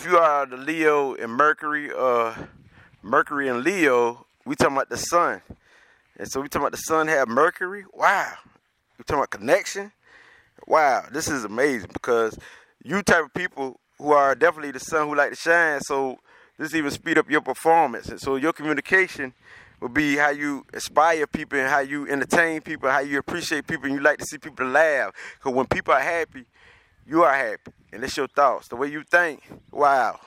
if you are the Leo and Mercury, uh, Mercury and Leo, we talking about the sun. And so we talking about the sun have Mercury. Wow. We talking about connection. Wow, this is amazing because you type of people who are definitely the sun who like to shine. So this even speed up your performance. And so your communication will be how you inspire people and how you entertain people, how you appreciate people, and you like to see people laugh. Because when people are happy, you are happy. And it's your thoughts, the way you think. Wow.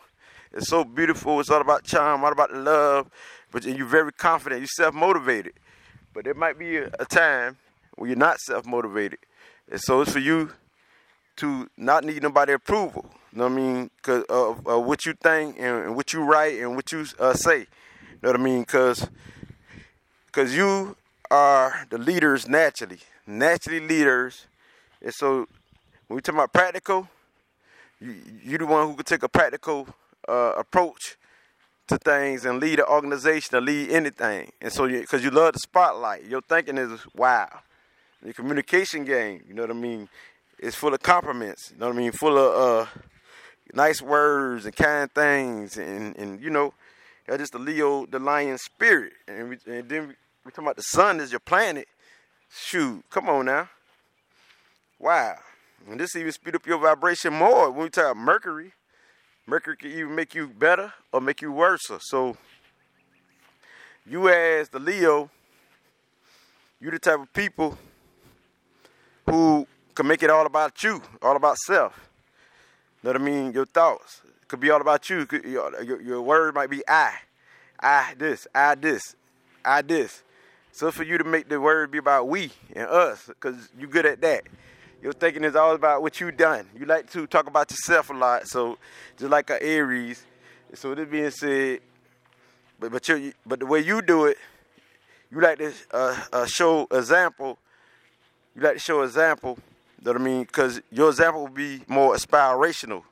It's so beautiful. It's all about charm, all about love. But you're very confident. You're self motivated. But there might be a time when you're not self motivated. And so it's for you to not need nobody approval. You know what I mean? Because of, of, what you think and, and, what you write and what you uh, say. You know what I mean? Because because you are the leaders naturally, naturally leaders. And so when we talk about practical, you you the one who can take a practical uh, approach to things and lead an organization or lead anything. And so because you, you love the spotlight, your thinking is wow. Your communication game, you know what I mean, is full of compliments. You know what I mean, full of uh, nice words and kind things, and and you know, that's just the Leo, the lion spirit. And, we, and then we, we talking about the sun is your planet. Shoot, come on now. Wow. And this even speed up your vibration more when we talk Mercury. Mercury can even make you better or make you worse. So you as the Leo, you the type of people who can make it all about you, all about self. Know what I mean? Your thoughts could be all about you. Your, your, your word might be I, I this, I this, I this. So for you to make the word be about we and us, because you good at that. Your thinking is all about what you done. You like to talk about yourself a lot. So just like a Aries. So this being said, but but you but the way you do it, you like to uh, uh, show example you like to show example. You know what I mean? Because your example will be more aspirational.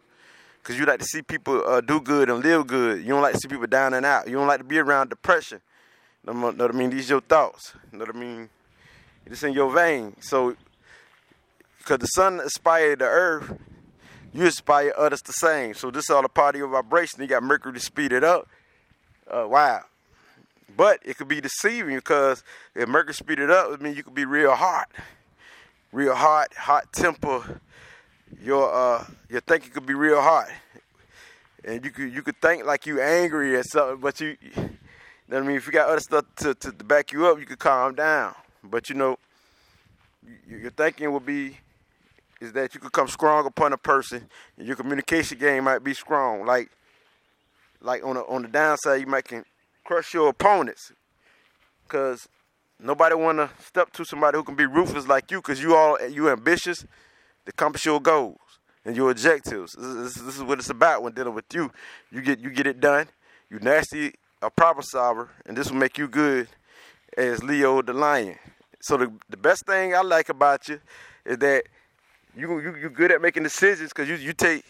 Because you like to see people uh, do good and live good. You don't like to see people down and out. You don't like to be around depression. You know what I mean? These are your thoughts. You know what I mean? It's in your vein. So, because the sun inspired the earth, you inspire others the same. So this is all a part of your vibration. You got Mercury to speed it up. Uh, wow. But it could be deceiving because if Mercury speed it up, it means you could be real hot real hot, hot temper. Your uh, your thinking could be real hot, and you could you could think like you angry or something, but you, you know what I mean. If you got other stuff to, to, to back you up, you could calm down. But you know, your thinking would be is that you could come strong upon a person, and your communication game might be strong. Like like on the on the downside, you might can crush your opponents, cause Nobody want to step to somebody who can be ruthless like you because you all you ambitious to accomplish your goals and your objectives. This, this, this, is what it's about when dealing with you. You get you get it done. You nasty a problem solver, and this will make you good as Leo the lion. So the the best thing I like about you is that you you you good at making decisions because you you take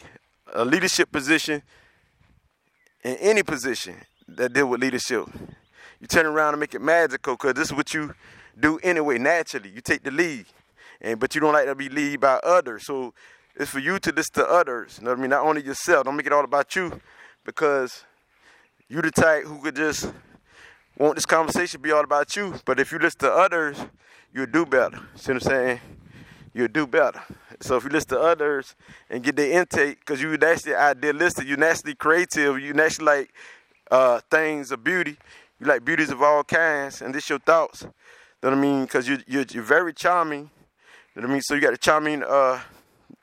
a leadership position in any position that deal with leadership you turn around and make it magical because this is what you do anyway, naturally. You take the lead. And but you don't like to be lead by others. So it's for you to listen to others. You know what I mean? Not only yourself. Don't make it all about you because you the type who could just want this conversation to be all about you. But if you listen to others, you'll do better. See what I'm saying? You'll do better. So if you listen to others and get their intake, because you naturally idealistic, you naturally creative, you naturally like uh, things of beauty, you like beauties of all kinds, and this your thoughts. You know what I mean? Because you, you're, you're very charming. You know what I mean? So you got a charming uh,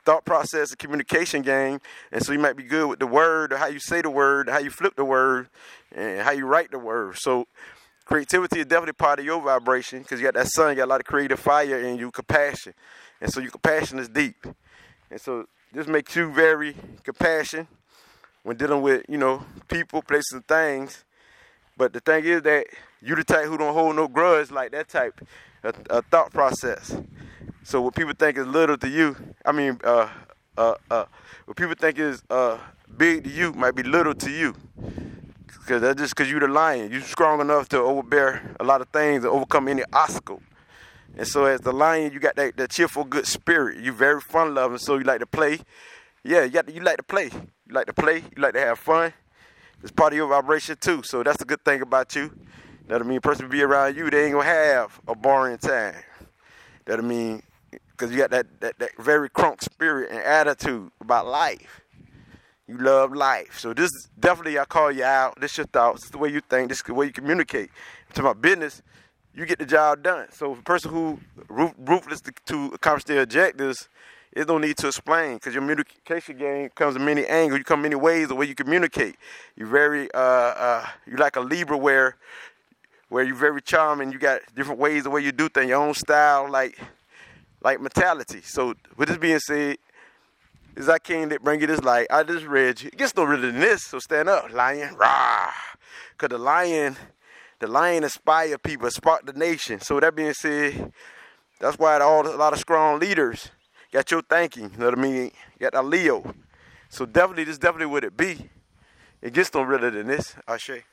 thought process, a communication game, and so you might be good with the word, or how you say the word, how you flip the word, and how you write the word. So creativity is definitely part of your vibration because you got that sun, you got a lot of creative fire in you, compassion, and so your compassion is deep, and so this makes you very compassionate when dealing with you know people, places, and things but the thing is that you the type who don't hold no grudge like that type of thought process. So what people think is little to you, I mean, uh, uh, uh, what people think is uh, big to you might be little to you. Cause that's just cause you the lion. You're strong enough to overbear a lot of things and overcome any obstacle. And so as the lion, you got that, that cheerful, good spirit. You very fun loving, so you like to play. yeah, you to, you like to play. You like to play. You like to have fun. It's part of your vibration too. So that's the good thing about you. That I mean, person be around you, they ain't gonna have a boring time. That I mean, because you got that, that that very crunk spirit and attitude about life. You love life. So this definitely I call you out. This your thoughts. This is the way you think. This is the way you communicate. To my business, you get the job done. So the person who ruthless to, accomplish their objectives, it don't need to explain because your communication game comes in many angles. You come many ways the way you communicate. You're very uh, uh, you like a Libra where where you're very charming. You got different ways the way you do things, your own style, like like mentality. So with this being said, is I came to bring you this light. I just read you. It gets no rid than this, so stand up, lion. Rah. Cause the lion, the lion inspire people, spark the nation. So that being said, that's why all a lot of strong leaders got your thinking. You know what I mean? got a Leo. So definitely, this definitely would it be. It gets no realer than this, Ashe.